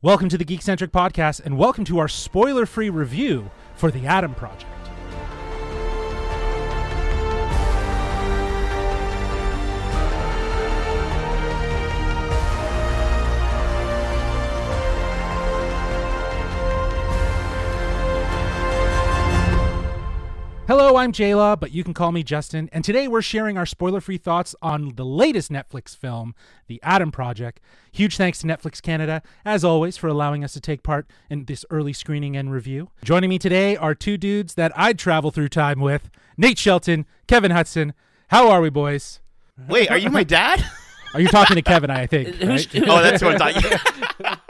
Welcome to the Geekcentric Podcast, and welcome to our spoiler free review for The Adam Project. Hello, I'm Jayla, but you can call me Justin, and today we're sharing our spoiler free thoughts on the latest Netflix film, The Adam Project. Huge thanks to Netflix Canada, as always, for allowing us to take part in this early screening and review. Joining me today are two dudes that I'd travel through time with Nate Shelton, Kevin Hudson. How are we, boys? Wait, are you my dad? Are you talking to Kevin? I think. Right? oh, that's what I thought.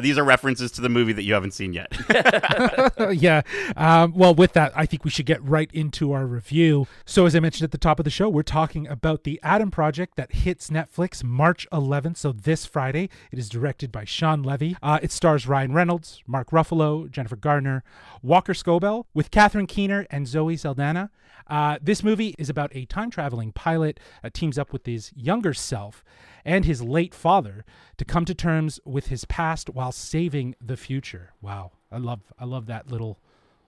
These are references to the movie that you haven't seen yet. yeah. Um, well, with that, I think we should get right into our review. So, as I mentioned at the top of the show, we're talking about the Adam Project that hits Netflix March 11th. So, this Friday, it is directed by Shawn Levy. Uh, it stars Ryan Reynolds, Mark Ruffalo, Jennifer Gardner, Walker Scobell, with Catherine Keener and Zoe Saldana. Uh, this movie is about a time traveling pilot uh, teams up with his younger self and his late father to come to terms with his past while saving the future. Wow, I love I love that little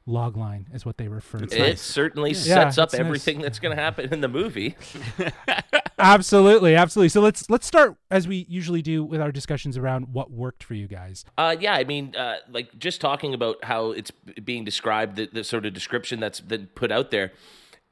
log line is what they refer to. It certainly Yeah, sets up it's nice. everything that's going to happen in the movie. absolutely, absolutely. So let's let's start as we usually do with our discussions around what worked for you guys. Uh, yeah, I mean, uh, like just talking about how it's being described, the, the sort of description that's been put out there.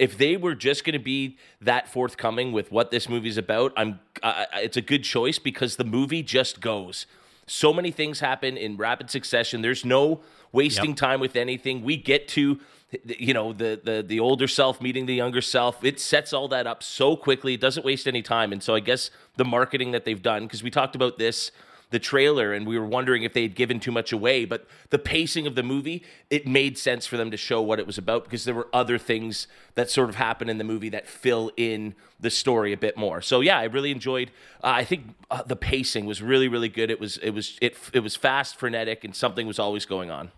If they were just going to be that forthcoming with what this movie's about, I'm. Uh, it's a good choice because the movie just goes. So many things happen in rapid succession. There's no wasting time with anything. We get to, you know, the the the older self meeting the younger self. It sets all that up so quickly. It doesn't waste any time. And so I guess the marketing that they've done, because we talked about this the trailer and we were wondering if they had given too much away but the pacing of the movie it made sense for them to show what it was about because there were other things that sort of happen in the movie that fill in the story a bit more. So yeah i really enjoyed uh, i think uh, the pacing was really really good. It was it was it, it was fast frenetic and something was always going on.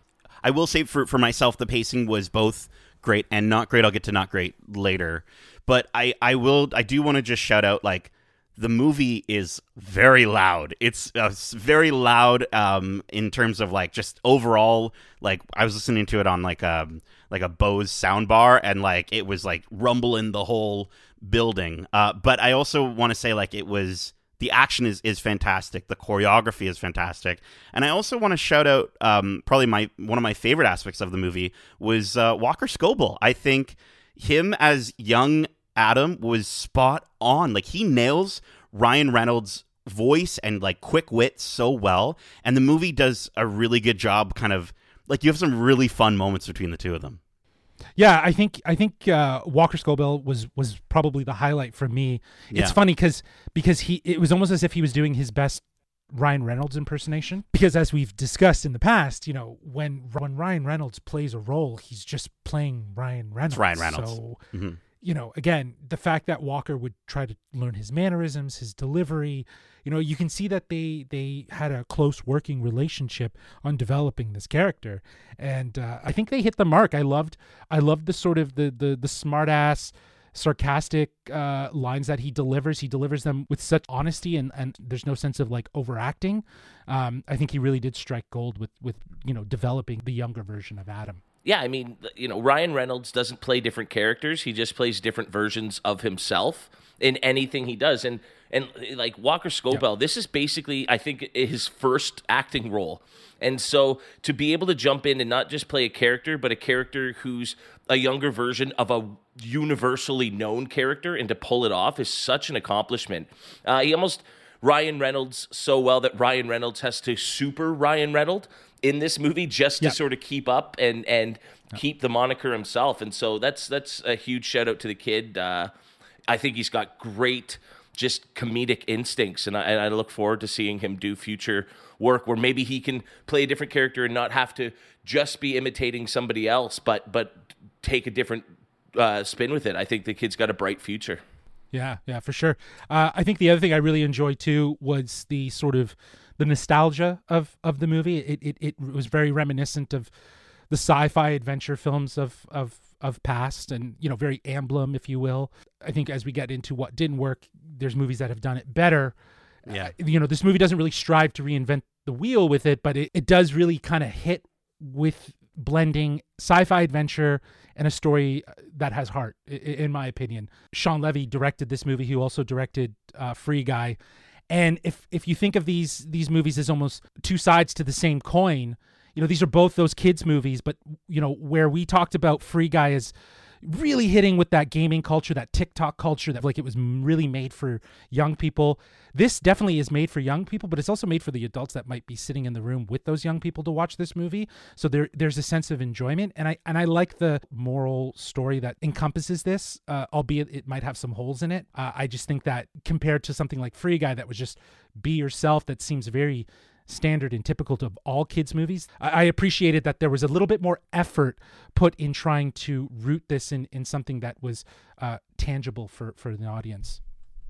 I will say for for myself, the pacing was both great and not great. I'll get to not great later, but I I will I do want to just shout out like the movie is very loud. It's uh, very loud um, in terms of like just overall. Like I was listening to it on like um like a Bose soundbar, and like it was like rumbling the whole building. Uh, but I also want to say like it was the action is is fantastic. The choreography is fantastic, and I also want to shout out um, probably my one of my favorite aspects of the movie was uh, Walker Scobell. I think him as young Adam was spot on. Like he nails Ryan Reynolds' voice and like quick wit so well, and the movie does a really good job. Kind of like you have some really fun moments between the two of them. Yeah, I think I think uh, Walker Scobell was was probably the highlight for me. It's Yeah. funny because because he it was almost as if he was doing his best Ryan Reynolds impersonation. Because as we've discussed in the past, you know, when when Ryan Reynolds plays a role, he's just playing Ryan Reynolds. Ryan Reynolds. So Mhm. You know, again, the fact that Walker would try to learn his mannerisms, his delivery, you know, you can see that they they had a close working relationship on developing this character, and uh, I think they hit the mark. I loved I loved the sort of the the the smart ass sarcastic uh, lines that he delivers. He delivers them with such honesty, and, and there's no sense of like overacting. Um, I think he really did strike gold with with you know developing the younger version of Adam. Yeah, I mean, you know, Ryan Reynolds doesn't play different characters. He just plays different versions of himself in anything he does. And and like Walker Scobell, this is basically, I think, his first acting role. And so to be able to jump in and not just play a character, but a character who's a younger version of a universally known character and to pull it off is such an accomplishment. Uh, he almost Ryan Reynolds so well that Ryan Reynolds has to super Ryan Reynolds in this movie just to sort of keep up and and keep the moniker himself. And so that's that's a huge shout out to the kid. Uh, I think he's got great just comedic instincts, and I, and I look forward to seeing him do future work where maybe he can play a different character and not have to just be imitating somebody else, but but take a different uh, spin with it. I think the kid's got a bright future. Yeah, yeah, for sure. Uh, I think the other thing I really enjoyed too was the sort of the nostalgia of of the movie. It it, it was very reminiscent of the sci-fi adventure films of of of past, and you know, very emblem, if you will. I think as we get into what didn't work, there's movies that have done it better. Yeah. Uh, you know, this movie doesn't really strive to reinvent the wheel with it, but it, it does really kind of hit with blending sci-fi adventure and a story uh, that has heart, in my opinion. Shawn Levy directed this movie. He also directed uh, Free Guy, and if if you think of these these movies as almost two sides to the same coin, you know these are both those kids movies, but you know where we talked about Free Guy is really hitting with that gaming culture, that TikTok culture that like it was really made for young people. This definitely is made for young people, but it's also made for the adults that might be sitting in the room with those young people to watch this movie. So there there's a sense of enjoyment and I and I like the moral story that encompasses this, uh, albeit it might have some holes in it. Uh, I just think that compared to something like Free Guy that was just be yourself that seems very standard and typical of all kids movies. I, appreciated that there was a little bit more effort put in trying to root this in, in something that was uh, tangible for, for the audience.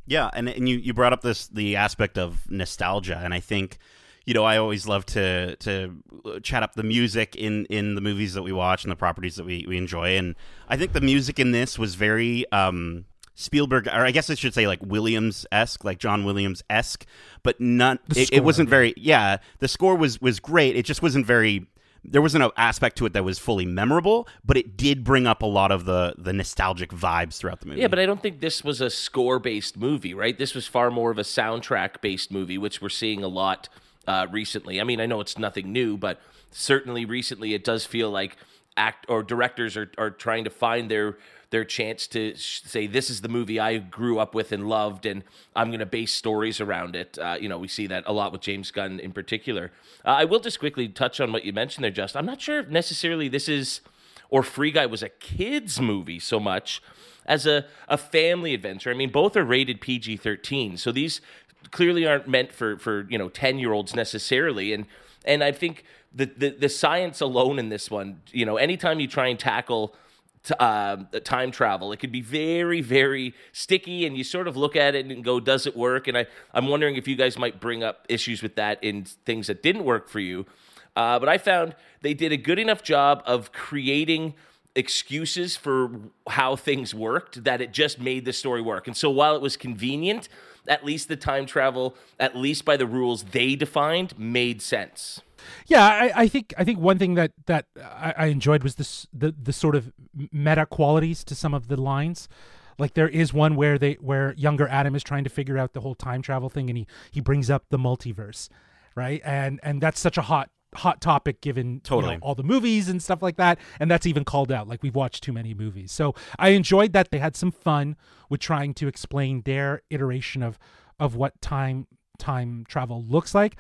Yeah, and and you, you brought up this the aspect of nostalgia, and I think you know I always love to to chat up the music in in the movies that we watch and the properties that we, we enjoy, and I think the music in this was very um, Spielberg, or I guess I should say like Williams esque, like John Williams esque, but not. It, it, wasn't very. Yeah, the score was was great. It just wasn't very. There wasn't an aspect to it that was fully memorable, but it did bring up a lot of the the nostalgic vibes throughout the movie. Yeah, but I don't think this was a score based movie, right? This was far more of a soundtrack based movie, which we're seeing a lot uh, recently. I mean, I know it's nothing new, but certainly recently it does feel like act or directors are are trying to find their their chance to say this is the movie I grew up with and loved, and I'm going to base stories around it. Uh, you know, we see that a lot with James Gunn in particular. Uh, I will just quickly touch on what you mentioned there, Just. I'm not sure if necessarily this is or Free Guy was a kids movie so much as a, a family adventure. I mean, both are rated PG 13, so these clearly aren't meant for for you know 10 year olds necessarily, and and I think the, the the science alone in this one, you know, anytime you try and tackle uh, time travel. It could be very, very sticky, and you sort of look at it and go, "Does it work?" And I, I'm wondering if you guys might bring up issues with that in things that didn't work for you. Uh, but I found they did a good enough job of creating excuses for how things worked that it just made the story work. And so while it was convenient, at least the time travel, at least by the rules they defined, made sense. Yeah, I, I, think I think one thing that that I, I, enjoyed was this the the sort of meta qualities to some of the lines. Like there is one where they where younger Adam is trying to figure out the whole time travel thing, and he he brings up the multiverse, right? And and that's such a hot hot topic given totally you know, all the movies and stuff like that and that's even called out like we've watched too many movies so i enjoyed that they had some fun with trying to explain their iteration of of what time time travel looks like.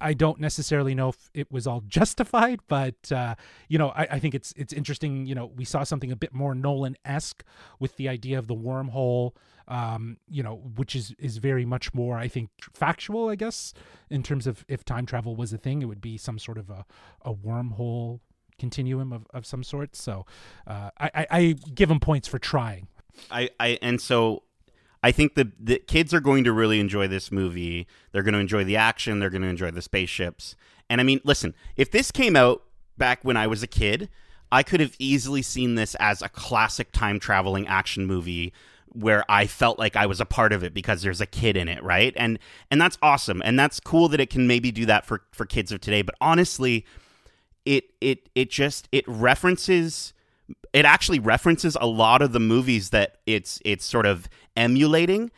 I don't necessarily know if it was all justified, but uh, you know, I, I, think it's it's interesting. You know, we saw something a bit more Nolan esque with the idea of the wormhole. Um, you know, which is is very much more, I think, factual. I guess in terms of if time travel was a thing, it would be some sort of a a wormhole continuum of, of some sort. So uh, I, I, I give him points for trying. I, I and so I think the the kids are going to really enjoy this movie. They're going to enjoy the action. They're going to enjoy the spaceships. And I mean, listen, if this came out back when I was a kid, I could have easily seen this as a classic time traveling action movie where I felt like I was a part of it because there's a kid in it, right? And and that's awesome. And that's cool that it can maybe do that for for kids of today, but honestly, it it it just it references it actually references a lot of the movies that it's it's sort of emulating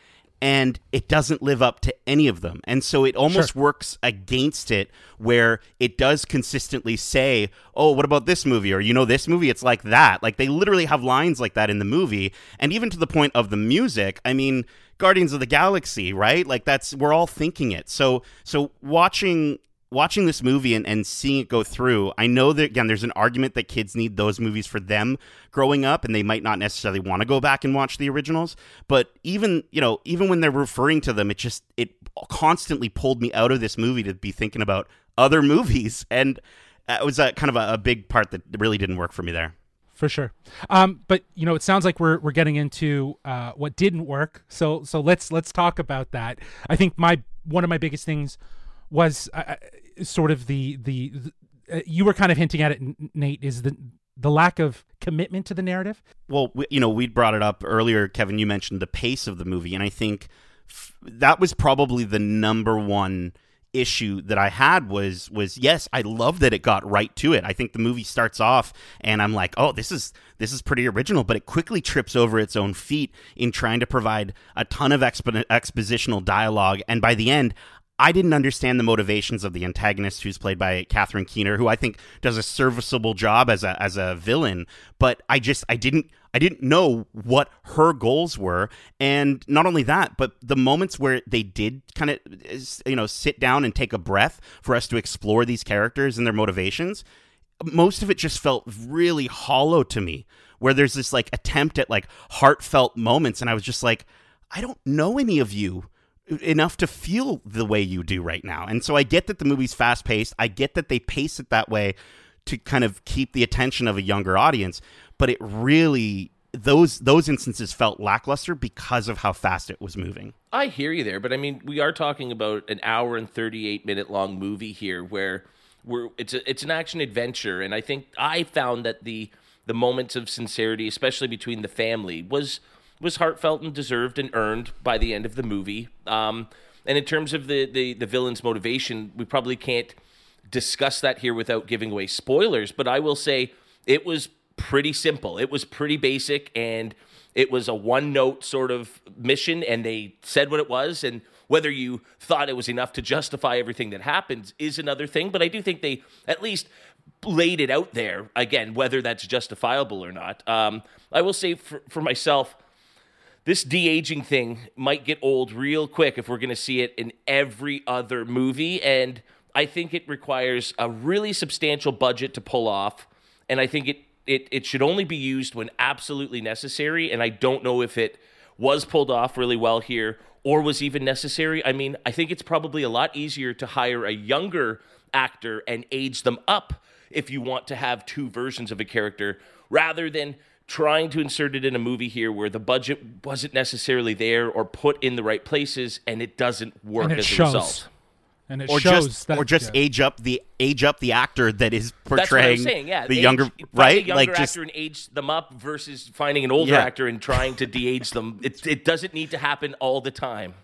and it doesn't live up to any of them. And so it almost sure. works against it where it does consistently say, "Oh, what about this movie?" or "You know this movie, it's like that." Like they literally have lines like that in the movie, and even to the point of the music. I mean, Guardians of the Galaxy, right? Like that's we're all thinking it. So so watching watching this movie and, and seeing it go through, I know that again, there's an argument that kids need those movies for them growing up, and they might not necessarily want to go back and watch the originals. But even you know, even when they're referring to them, it just it constantly pulled me out of this movie to be thinking about other movies, and it was a kind of a, a big part that really didn't work for me there for sure. Um, but you know, it sounds like we're we're getting into uh, what didn't work. So so let's let's talk about that. I think my one of my biggest things was sort of the the, the uh, you were kind of hinting at it, Nate, is the the lack of commitment to the narrative. Well, we, you know, we brought it up earlier, Kevin. You mentioned the pace of the movie, and I think f- that was probably the number one issue that I had was was yes, I love that it got right to it. I think the movie starts off and I'm like, "Oh, this is this is pretty original," but it quickly trips over its own feet in trying to provide a ton of expo- expositional dialogue and by the end I didn't understand the motivations of the antagonist, who's played by Catherine Keener, who I think does a serviceable job as a as a villain. But I just I didn't I didn't know what her goals were, and not only that, but the moments where they did kind of you know sit down and take a breath for us to explore these characters and their motivations, most of it just felt really hollow to me. Where there's this like attempt at like heartfelt moments, and I was just like, I don't know any of you enough to feel the way you do right now. And so I get that the movie's fast paced. I get that they pace it that way to kind of keep the attention of a younger audience, but it really those those instances felt lackluster because of how fast it was moving. I hear you there, but I mean, we are talking about an hour and 38 minute long movie here where we're it's a, it's an action adventure and I think I found that the the moments of sincerity, especially between the family, was was heartfelt and deserved and earned by the end of the movie. Um, and in terms of the, the the villain's motivation, we probably can't discuss that here without giving away spoilers. But I will say it was pretty simple. It was pretty basic, and it was a one note sort of mission, and they said what it was. And whether you thought it was enough to justify everything that happens is another thing. But I do think they at least laid it out there. Again, whether that's justifiable or not. Um, I will say for, for myself this de aging thing might get old real quick if we're going to see it in every other movie. And I think it requires a really substantial budget to pull off. And I think it, it, it should only be used when absolutely necessary. And I don't know if it was pulled off really well here or was even necessary. I mean, I think it's probably a lot easier to hire a younger actor and age them up if you want to have two versions of a character rather than trying to insert it in a movie here where the budget wasn't necessarily there or put in the right places and it doesn't work it as shows. a result. And it or shows just that, or just yeah. age up the age up the actor that is That's what I'm portraying saying. Yeah, the age- younger find right a younger like actor just and age them up versus finding an older Yeah. actor and trying to de-age them. It it doesn't need to happen all the time.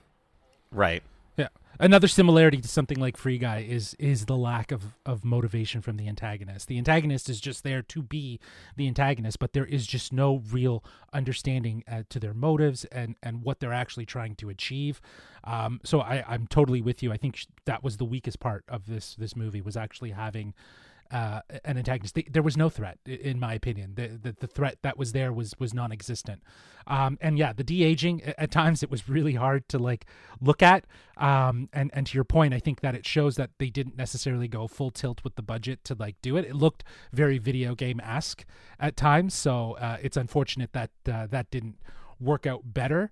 right Yeah. Another similarity to something like Free Guy is is the lack of, of motivation from the antagonist. The antagonist is just there to be the antagonist, but there is just no real understanding uh, to their motives and, and what they're actually trying to achieve. Um, so I, I'm totally with you. I think that was the weakest part of this this movie was actually having uh, an antagonist. They, there was no threat, in my opinion. The, the the threat that was there was was non-existent. Um, and yeah, the de aging at times it was really hard to like look at. Um, and and to your point, I think that it shows that they didn't necessarily go full tilt with the budget to like do it. It looked very video game esque at times. So uh, it's unfortunate that uh, that didn't work out better.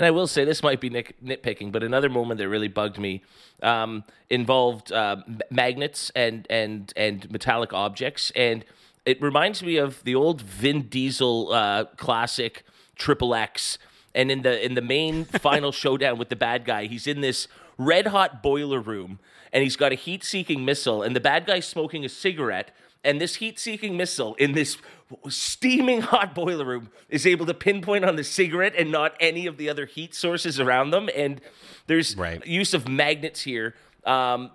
And I will say this might be nit- nitpicking, but another moment that really bugged me um, involved uh, magnets and and and metallic objects, and it reminds me of the old Vin Diesel uh, classic Triple X. And in the in the main final showdown with the bad guy, he's in this red hot boiler room, and he's got a heat seeking missile, and the bad guy's smoking a cigarette, and this heat seeking missile in this steaming hot boiler room is able to pinpoint on the cigarette and not any of the other heat sources around them. And there's Right. use of magnets here. Um,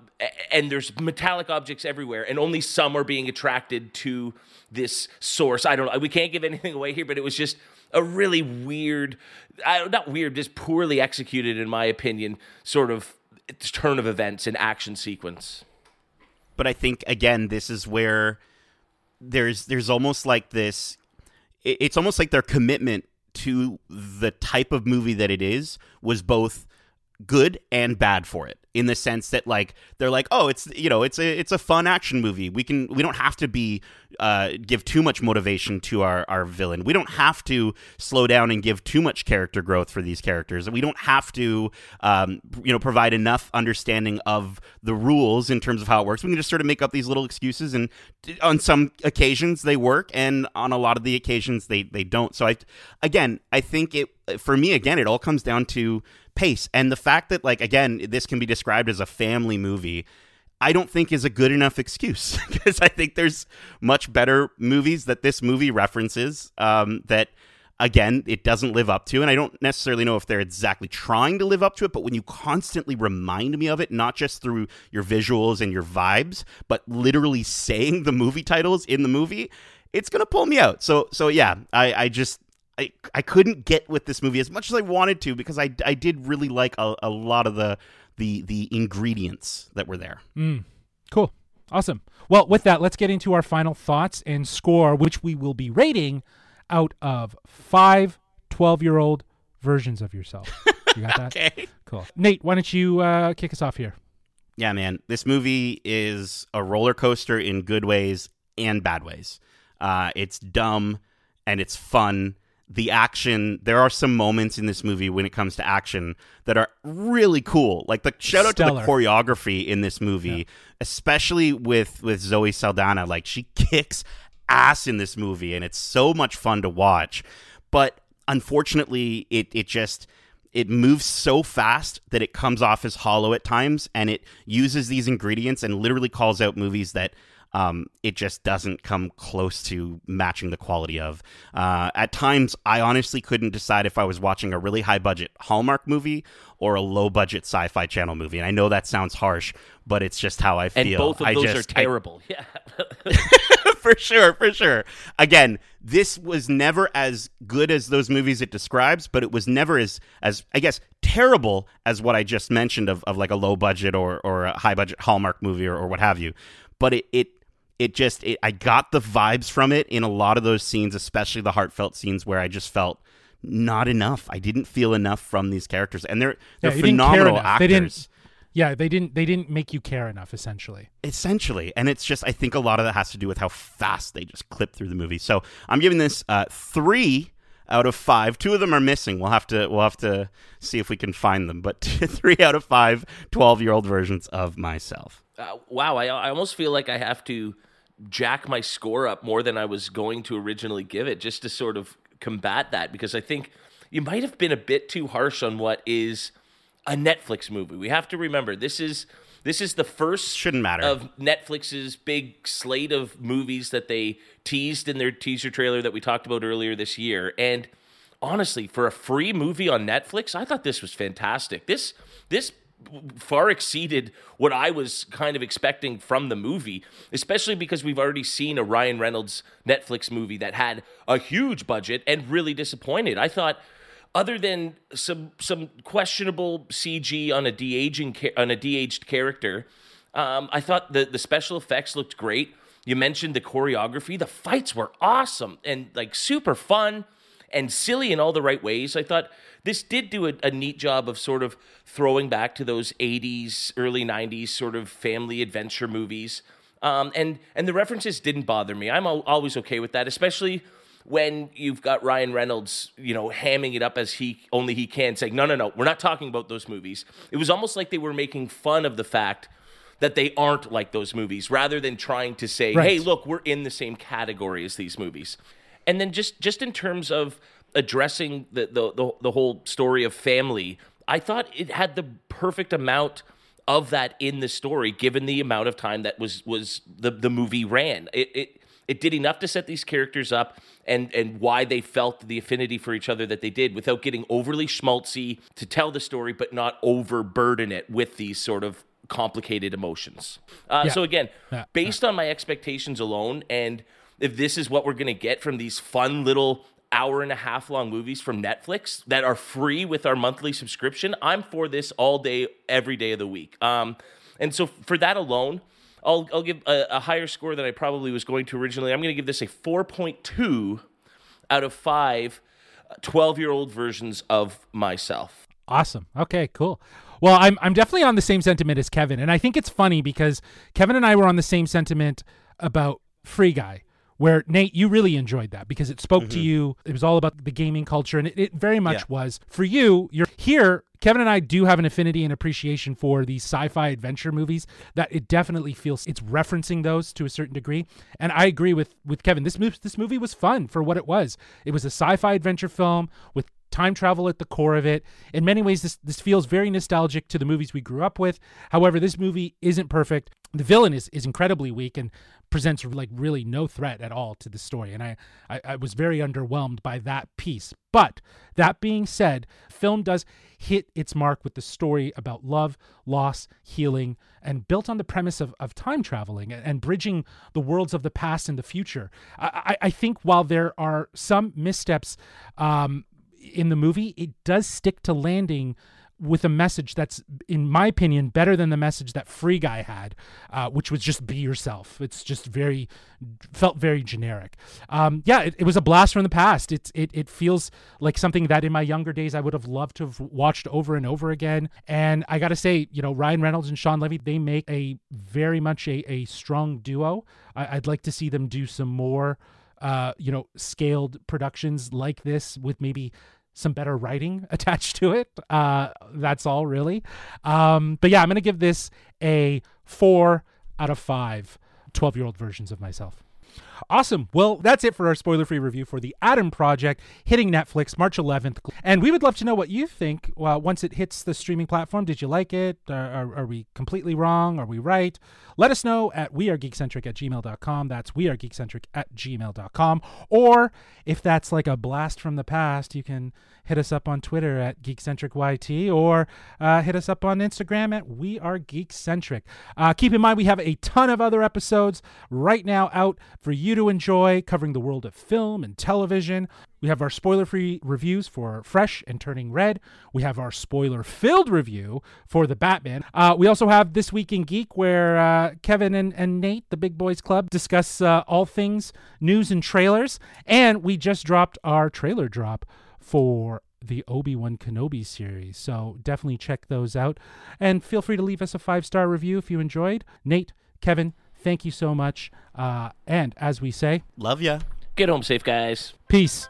and there's metallic objects everywhere, and only some are being attracted to this source. I don't know. We can't give anything away here, but it was just a really weird, not weird, just poorly executed, in my opinion, sort of turn of events and action sequence. But I think again, this is where there's there's almost like this. It's almost like their commitment to the type of movie that it is was both good and bad for it in the sense that like they're like oh it's you know it's a it's a fun action movie. We can we don't have to be uh give too much motivation to our our villain. We don't have to slow down and give too much character growth for these characters. We don't have to um you know provide enough understanding of the rules in terms of how it works. We can just sort of make up these little excuses and on some occasions they work and on a lot of the occasions they they don't. So i again i think it for me again it all comes down to pace and the fact that like again this can be described as a family movie i don't think is a good enough excuse because i think there's much better movies that this movie references um, that again, it doesn't live up to. And I don't necessarily know if they're exactly trying to live up to it, but when you constantly remind me of it, not just through your visuals and your vibes, but literally saying the movie titles in the movie, it's gonna pull me out. So so yeah, I, I just I, I couldn't get with this movie as much as I wanted to because I, I did really like a, a lot of the the the ingredients that were there. Mm, cool. Awesome. Well, with that, let's get into our final thoughts and score, which we will be rating out of five 12 year old versions of yourself. You got that? okay. Cool. Nate, why don't you uh, kick us off here? Yeah, man. This movie is a roller coaster in good ways and bad ways. Uh, it's dumb and it's fun. The action, there are some moments in this movie when it comes to action that are really cool. Like the shout out Stellar. to the choreography in this movie, Yeah. especially with with Zoe Saldana. Like she kicks ass in this movie and it's so much fun to watch. But unfortunately, it it just it moves so fast that it comes off as hollow at times and it uses these ingredients and literally calls out movies that um, it just doesn't come close to matching the quality of. Uh, at times, I honestly couldn't decide if I was watching a really high budget Hallmark movie or a low budget sci fi channel movie. And I know that sounds harsh, but it's just how I feel. And both of I those just- are I- terrible. yeah. for sure, for sure. Again, this was never as good as those movies it describes, but it was never as as I guess terrible as what I just mentioned of, of like a low budget or or a high budget Hallmark movie or, or what have you. But it it it just it, I got the vibes from it in a lot of those scenes, especially the heartfelt scenes where I just felt not enough. I didn't feel enough from these characters, and they're they're you didn't phenomenal actors. They didn't. Yeah, they didn't. They didn't make you care enough. Essentially. essentially and it's just i think a lot of that has to do with how fast they just clip through the movie so i'm giving this uh, three out of five two of them are missing we'll have to we'll have to see if we can find them but three out of five 12 year old versions of myself Uh, wow, I, I almost feel like I have to jack my score up more than I was going to originally give it just to sort of combat that because I think you might have been a bit too harsh on what is a Netflix movie. We have to remember this is this is the first Shouldn't matter. of Netflix's big slate of movies that they teased in their teaser trailer that we talked about earlier this year and honestly for a free movie on Netflix I thought this was fantastic. This this far exceeded what I was kind of expecting from the movie, especially because we've already seen a Ryan Reynolds Netflix movie that had a huge budget and really disappointed. I thought other than some some questionable CG on a de-aging on a de-aged character, um, I thought the the special effects looked great. You mentioned the choreography; the fights were awesome and like super fun and silly in all the right ways. I thought this did do a, a neat job of sort of throwing back to those 80s, early 90s sort of family adventure movies. Um, and and the references didn't bother me. I'm al- always okay with that, especially when you've got Ryan Reynolds, you know, hamming it up as he only he can, saying, "No, no, no, we're not talking about those movies." It was almost like they were making fun of the fact that they aren't like those movies, rather than trying to say, Right. "Hey, look, we're in the same category as these movies." And then just just in terms of addressing the the the, the whole story of family, I thought it had the perfect amount of that in the story, given the amount of time that was was the the movie ran. It it it did enough to set these characters up and and why they felt the affinity for each other that they did without getting overly schmaltzy to tell the story, but not overburden it with these sort of complicated emotions. Uh, Yeah. So again, Yeah. based on my expectations alone, and if this is what we're going to get from these fun little hour and a half long movies from Netflix that are free with our monthly subscription, I'm for this all day, every day of the week. Um, and so for that alone, I'll, I'll give a, a higher score than I probably was going to originally. I'm going to give this a 4.2 out of five 12 year old versions of myself. Awesome. Okay, cool. Well, I'm I'm definitely on the same sentiment as Kevin, and I think it's funny because Kevin and I were on the same sentiment about Free Guy, where Nate, you really enjoyed that because it spoke to mm-hmm. you. It was all about the gaming culture, and it, it very much Yeah. was for you. You're here. Kevin and I do have an affinity and appreciation for these sci-fi adventure movies. That it definitely feels it's referencing those to a certain degree, and I agree with with Kevin. This movie this movie was fun for what it was. It was a sci-fi adventure film with time travel at the core of it. In many ways, this this feels very nostalgic to the movies we grew up with. However, this movie isn't perfect. The villain is is incredibly weak and presents like really no threat at all to the story. And I, I, I was very underwhelmed by that piece. But that being said, film does hit its mark with the story about love, loss, healing, and built on the premise of, of time traveling and bridging the worlds of the past and the future. I, I think while there are some missteps um, in the movie, it does stick to landing with a message that's, in my opinion, better than the message that Free Guy had, uh, which was just be yourself. It's just very, felt very generic. Um, yeah, it, it, was a blast from the past. It's it it feels like something that in my younger days I would have loved to have watched over and over again. And I got to say, you know, Ryan Reynolds and Shawn Levy, they make a very much a, a strong duo. I, I'd like to see them do some more uh, you know, scaled productions like this with maybe some better writing attached to it. Uh, that's all really. Um, but yeah, I'm to give this a four out of five 12 year old versions of myself. Awesome. Well, that's it for our spoiler free review for The Adam Project hitting Netflix March 11th. And we would love to know what you think uh, once it hits the streaming platform. Did you like it? Are, are, are, we completely wrong? Are we right? Let us know at wearegeekcentric at gmail.com. That's wearegeekcentric at gmail.com. Or if that's like a blast from the past, you can hit us up on Twitter at geekcentricyt or uh, hit us up on Instagram at we are geekcentric. Uh, keep in mind we have a ton of other episodes right now out for you to enjoy, covering the world of film and television. We have our spoiler free reviews for Fresh and Turning Red. We have our spoiler filled review for The Batman. Uh, we also have This Week in Geek, where uh, Kevin and, and Nate, the Big Boys Club, discuss uh, all things news and trailers. And we just dropped our trailer drop for the Obi Wan Kenobi series. So definitely check those out. And feel free to leave us a five star review if you enjoyed. Nate, Kevin, thank you so much. Uh, and as we say, love ya. Get home safe, guys. Peace.